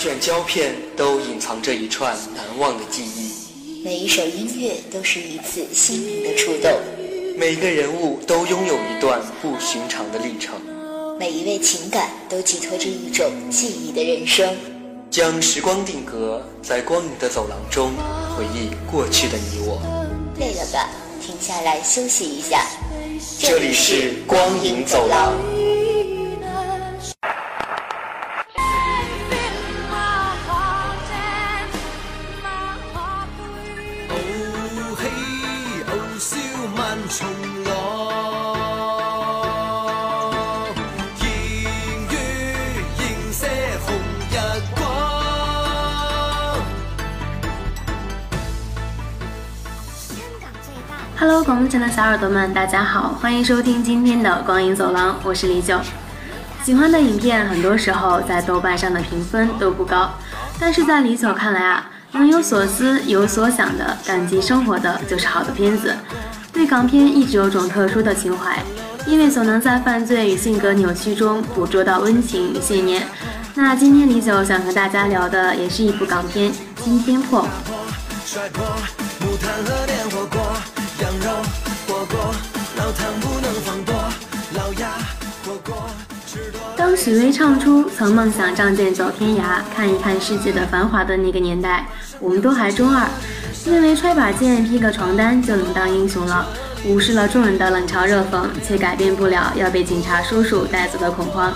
卷胶片都隐藏着一串难忘的记忆，每一首音乐都是一次心灵的触动，每个人物都拥有一段不寻常的历程，每一位情感都寄托着一种记忆的人生。将时光定格在光影的走廊中，回忆过去的你我。累了吧？停下来休息一下。这里是光影走廊。Hello，广播前的小耳朵们，大家好，欢迎收听今天的光影走廊，我是李九。喜欢的影片，很多时候在豆瓣上的评分都不高，但是在李九看来啊，能有所思、有所想的、感激生活的，就是好的片子。对港片一直有种特殊的情怀，因为总能在犯罪与性格扭曲中捕捉到温情与信念。那今天李九想和大家聊的，也是一部港片《惊天破》。羊肉火锅，老汤不能放多，老鸭火锅当许巍唱出“曾梦想仗剑走天涯，看一看世界的繁华”的那个年代，我们都还中二，认为揣把剑、披个床单就能当英雄了，无视了众人的冷嘲热讽，却改变不了要被警察叔叔带走的恐慌。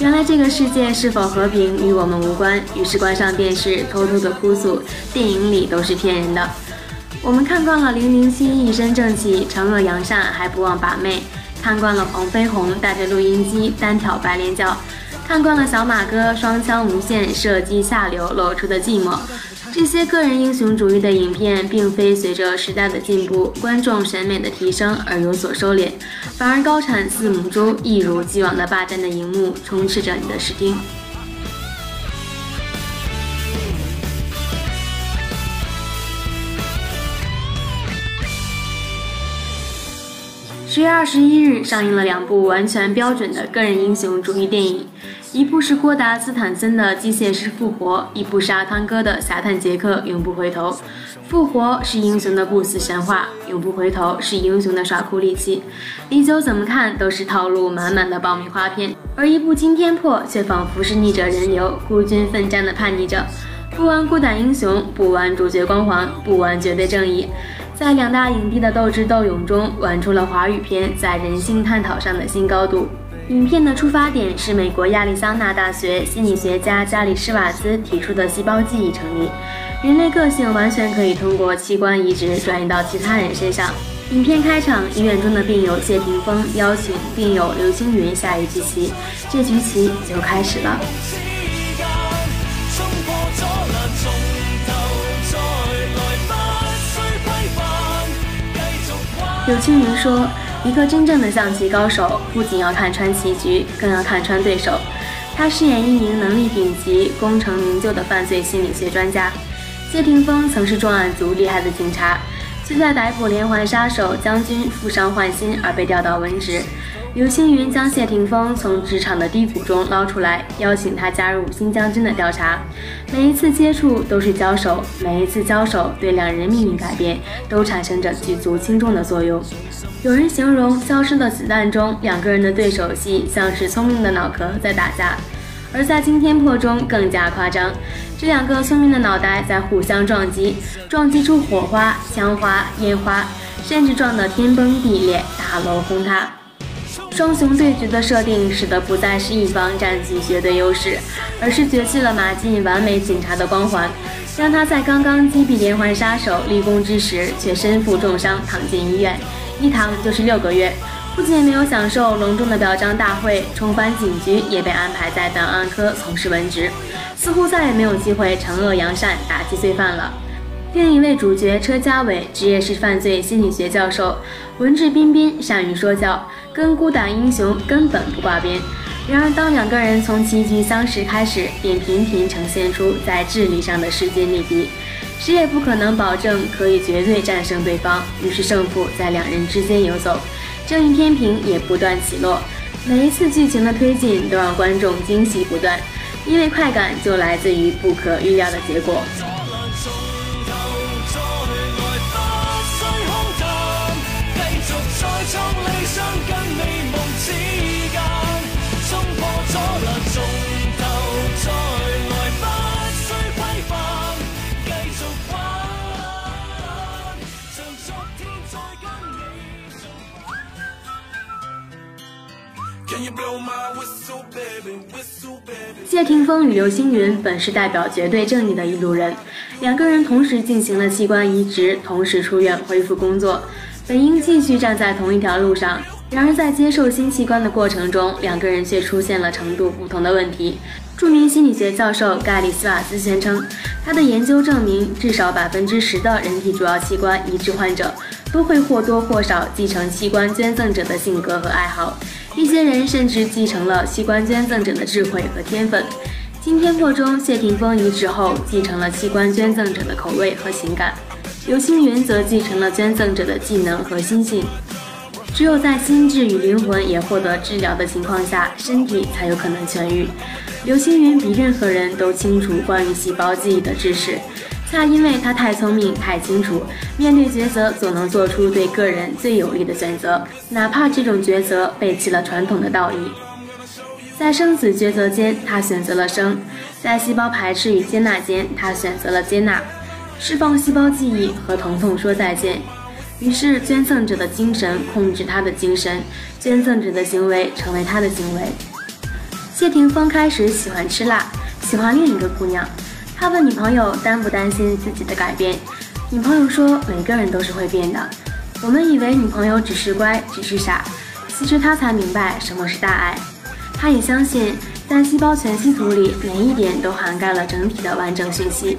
原来这个世界是否和平与我们无关，于是关上电视，偷偷的哭诉：电影里都是骗人的。我们看惯了零零七一身正气，惩恶扬善还不忘把妹；看惯了黄飞鸿带着录音机单挑白莲教；看惯了小马哥双枪无限射击下流露出的寂寞。这些个人英雄主义的影片，并非随着时代的进步、观众审美的提升而有所收敛，反而高产似母猪，一如既往的霸占的荧幕，充斥着你的视听。十月二十一日上映了两部完全标准的个人英雄主义电影，一部是郭达斯坦森的《机械师复活》，一部是阿汤哥的《侠探杰克永不回头》。复活是英雄的不死神话，永不回头是英雄的耍酷利器。李九怎么看都是套路满满的爆米花片，而一部《惊天破》却仿佛是逆着人流，孤军奋战的叛逆者，不玩孤胆英雄，不玩主角光环，不玩绝对正义。在两大影帝的斗智斗勇中，玩出了华语片在人性探讨上的新高度。影片的出发点是美国亚利桑那大学心理学家加里施瓦兹提出的细胞记忆成立，人类个性完全可以通过器官移植转移到其他人身上。影片开场，医院中的病友谢霆锋邀请病友刘青云下一局棋，这局棋就开始了。柳青云说：“一个真正的象棋高手，不仅要看穿棋局，更要看穿对手。”他饰演一名能力顶级、功成名就的犯罪心理学专家。谢霆锋曾是重案组厉害的警察，却在逮捕连环杀手将军负伤换心而被调到文职。刘青云将谢霆锋从职场的低谷中捞出来，邀请他加入新将军的调查。每一次接触都是交手，每一次交手对两人命运改变都产生着举足轻重的作用。有人形容《消失的子弹》中两个人的对手戏像是聪明的脑壳在打架，而在《惊天破》中更加夸张，这两个聪明的脑袋在互相撞击，撞击出火花、枪花、烟花，甚至撞得天崩地裂，大楼轰塌。双雄对决的设定，使得不再是一方占据绝对优势，而是绝去了马进完美警察的光环，让他在刚刚击毙连环杀手立功之时，却身负重伤躺进医院，一躺就是六个月。不仅没有享受隆重的表彰大会，重返警局也被安排在档案科从事文职，似乎再也没有机会惩恶扬善，打击罪犯了。另一位主角车家伟，职业是犯罪心理学教授，文质彬彬，善于说教，跟孤胆英雄根本不挂边。然而，当两个人从棋局相识开始，便频频呈现出在智力上的势均力敌，谁也不可能保证可以绝对战胜对方。于是，胜负在两人之间游走，正义天平也不断起落。每一次剧情的推进，都让观众惊喜不断。因为快感就来自于不可预料的结果。风与刘星云本是代表绝对正义的一路人，两个人同时进行了器官移植，同时出院恢复工作，本应继续站在同一条路上。然而在接受新器官的过程中，两个人却出现了程度不同的问题。著名心理学教授盖里斯瓦斯宣称，他的研究证明，至少百分之十的人体主要器官移植患者都会或多或少继承器官捐赠者的性格和爱好。一些人甚至继承了器官捐赠者的智慧和天分。《惊天破》中，谢霆锋移植后继承了器官捐赠者的口味和情感，刘青云则继承了捐赠者的技能和心性。只有在心智与灵魂也获得治疗的情况下，身体才有可能痊愈。刘青云比任何人都清楚关于细胞记忆的知识。恰因为他太聪明、太清楚，面对抉择总能做出对个人最有利的选择，哪怕这种抉择背弃了传统的道义。在生死抉择间，他选择了生；在细胞排斥与接纳间，他选择了接纳，释放细胞记忆和疼痛说再见。于是，捐赠者的精神控制他的精神，捐赠者的行为成为他的行为。谢霆锋开始喜欢吃辣，喜欢另一个姑娘。他问女朋友担不担心自己的改变，女朋友说每个人都是会变的。我们以为女朋友只是乖，只是傻，其实他才明白什么是大爱。他也相信，在细胞全息图里，每一点都涵盖了整体的完整讯息。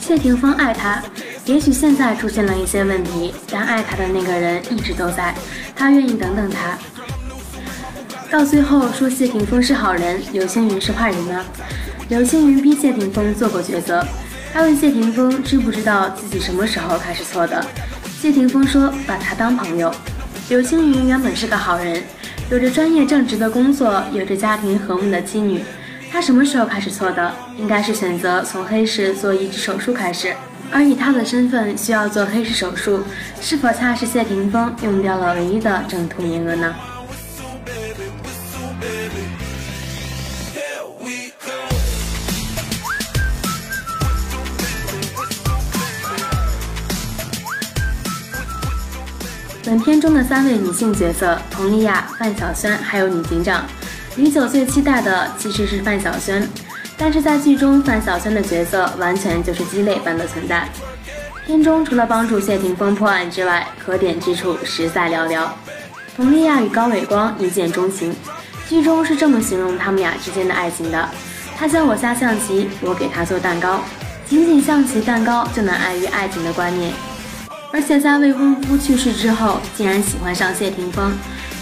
谢霆锋爱她，也许现在出现了一些问题，但爱他的那个人一直都在，他愿意等等他。到最后说谢霆锋是好人，刘青云是坏人吗？刘青云逼谢霆锋做过抉择，他问谢霆锋知不知道自己什么时候开始错的。谢霆锋说把他当朋友。刘青云原本是个好人，有着专业正直的工作，有着家庭和睦的妻女。他什么时候开始错的？应该是选择从黑市做移植手术开始。而以他的身份需要做黑市手术，是否恰是谢霆锋用掉了唯一的正途名额呢？中的三位女性角色佟丽娅、范晓萱，还有女警长李九，最期待的其实是范晓萱，但是在剧中，范晓萱的角色完全就是鸡肋般的存在。片中除了帮助谢霆锋破案之外，可点之处实在寥寥。佟丽娅与高伟光一见钟情，剧中是这么形容他们俩之间的爱情的：他教我下象棋，我给他做蛋糕，仅仅象棋蛋糕就能爱于爱情的观念。而且在未婚夫去世之后，竟然喜欢上谢霆锋，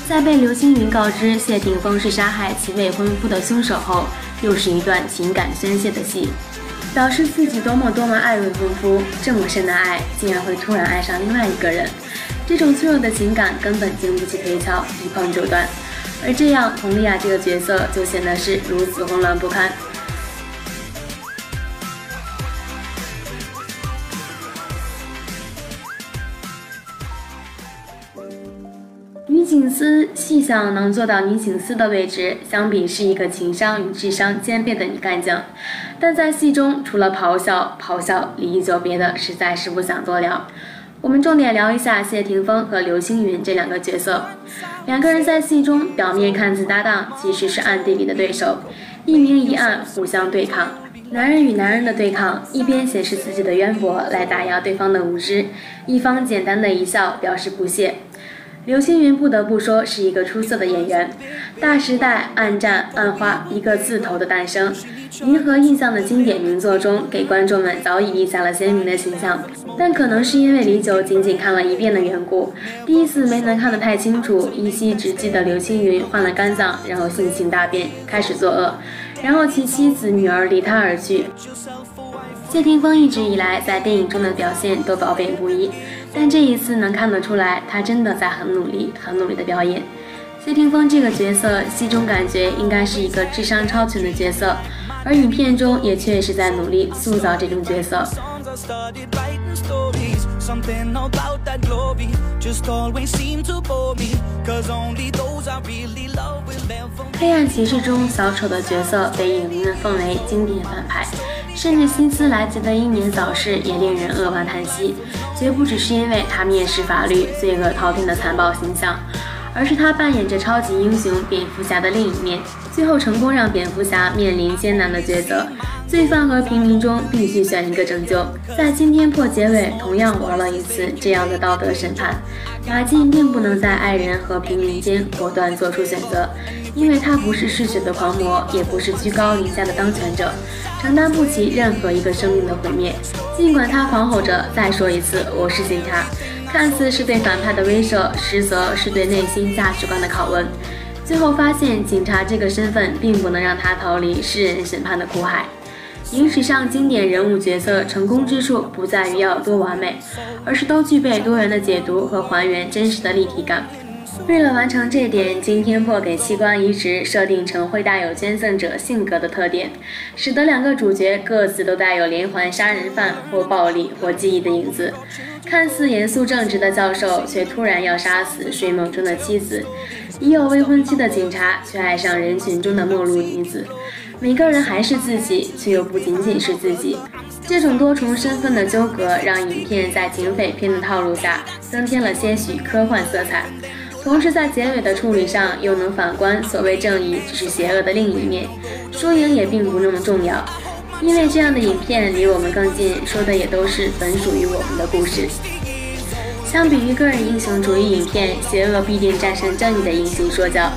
在被刘青云告知谢霆锋是杀害其未婚夫的凶手后，又是一段情感宣泄的戏，表示自己多么多么爱未婚夫，这么深的爱竟然会突然爱上另外一个人，这种脆弱的情感根本经不起推敲，一碰就断，而这样佟丽娅这个角色就显得是如此混乱不堪。细想能做到女警司的位置，相比是一个情商与智商兼备的女干将，但在戏中除了咆哮咆哮，离一久别的实在是不想多聊。我们重点聊一下谢霆锋和刘青云这两个角色，两个人在戏中表面看似搭档，其实是暗地里的对手，一明一暗，互相对抗。男人与男人的对抗，一边显示自己的渊博来打压对方的无知，一方简单的一笑表示不屑。刘青云不得不说是一个出色的演员，《大时代》《暗战》《暗花》一个字头的诞生，《银河印象》的经典名作中，给观众们早已立下了鲜明的形象。但可能是因为李九仅仅看了一遍的缘故，第一次没能看得太清楚，依稀只记得刘青云患了肝脏，然后性情大变，开始作恶，然后其妻子女儿离他而去。谢霆锋一直以来在电影中的表现都褒贬不一。但这一次能看得出来，他真的在很努力、很努力的表演。谢霆锋这个角色，戏中感觉应该是一个智商超群的角色，而影片中也确实在努力塑造这种角色。黑暗骑士中小丑的角色被影迷们奉为经典反派，甚至新斯莱杰的英年早逝也令人扼腕叹息，绝不只是因为他蔑视法律、罪恶滔天的残暴形象。而是他扮演着超级英雄蝙蝠侠的另一面，最后成功让蝙蝠侠面临艰难的抉择：罪犯和平民中必须选一个拯救。在今天破结尾同样玩了一次这样的道德审判，马竞并不能在爱人和平民间果断做出选择，因为他不是嗜血的狂魔，也不是居高临下的当权者，承担不起任何一个生命的毁灭。尽管他狂吼着再说一次：“我是警察。”看似是对反派的威慑，实则是对内心价值观的拷问。最后发现，警察这个身份并不能让他逃离世人审判的苦海。影史上经典人物角色成功之处，不在于要多完美，而是都具备多元的解读和还原真实的立体感。为了完成这点，金天破给器官移植设定成会带有捐赠者性格的特点，使得两个主角各自都带有连环杀人犯或暴力或记忆的影子。看似严肃正直的教授，却突然要杀死睡梦中的妻子；已有未婚妻的警察，却爱上人群中的陌路女子。每个人还是自己，却又不仅仅是自己。这种多重身份的纠葛，让影片在警匪片的套路下增添了些许科幻色彩。同时，在结尾的处理上，又能反观所谓正义只是邪恶的另一面，输赢也并不那么重要，因为这样的影片离我们更近，说的也都是本属于我们的故事。相比于个人英雄主义影片，邪恶必定战胜正义的英雄说教，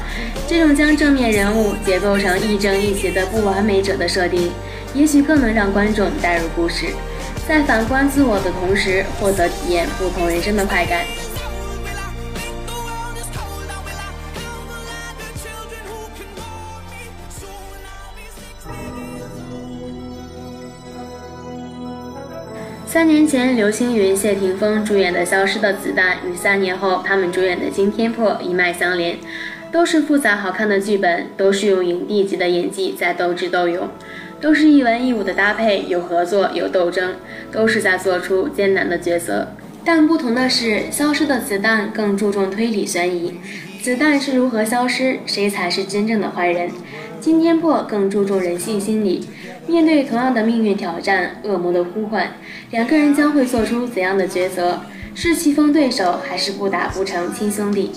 这种将正面人物结构成亦正亦邪的不完美者的设定，也许更能让观众带入故事，在反观自我的同时，获得体验不同人生的快感。三年前，刘青云、谢霆锋主演的《消失的子弹》与三年后他们主演的《惊天破》一脉相连，都是复杂好看的剧本，都是用影帝级的演技在斗智斗勇，都是一文一武的搭配，有合作有斗争，都是在做出艰难的抉择。但不同的是，《消失的子弹》更注重推理悬疑，子弹是如何消失，谁才是真正的坏人？《惊天破》更注重人性心理。面对同样的命运挑战、恶魔的呼唤，两个人将会做出怎样的抉择？是棋逢对手，还是不打不成亲兄弟？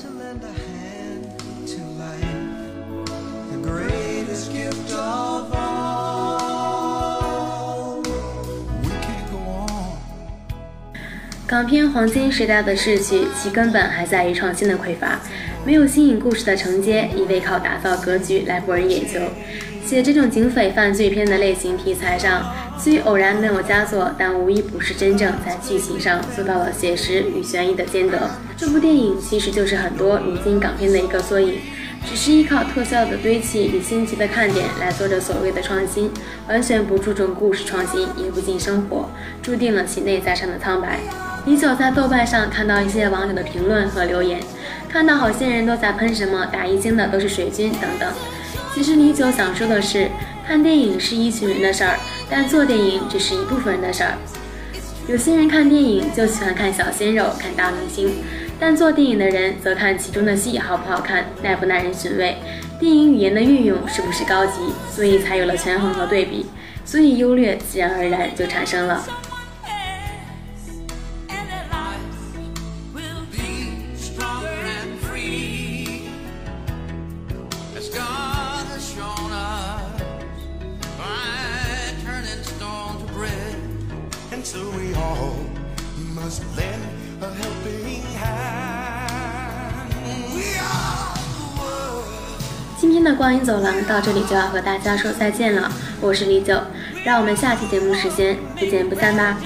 港片黄金时代的逝去，其根本还在于创新的匮乏，没有新颖故事的承接，一味靠打造格局来博人眼球。写这种警匪犯罪片的类型题材上，虽偶然能有佳作，但无一不是真正在剧情上做到了写实与悬疑的兼得。这部电影其实就是很多如今港片的一个缩影，只是依靠特效的堆砌与新奇的看点来做着所谓的创新，完全不注重故事创新，也不近生活，注定了其内在上的苍白。李九在豆瓣上看到一些网友的评论和留言，看到好些人都在喷什么打一星的都是水军等等。其实李九想说的是，看电影是一群人的事儿，但做电影只是一部分人的事儿。有些人看电影就喜欢看小鲜肉、看大明星，但做电影的人则看其中的戏好不好看、耐不耐人寻味，电影语言的运用是不是高级，所以才有了权衡和对比，所以优劣自然而然就产生了。今天的光影走廊到这里就要和大家说再见了，我是李九，让我们下期节目时间不见不散吧。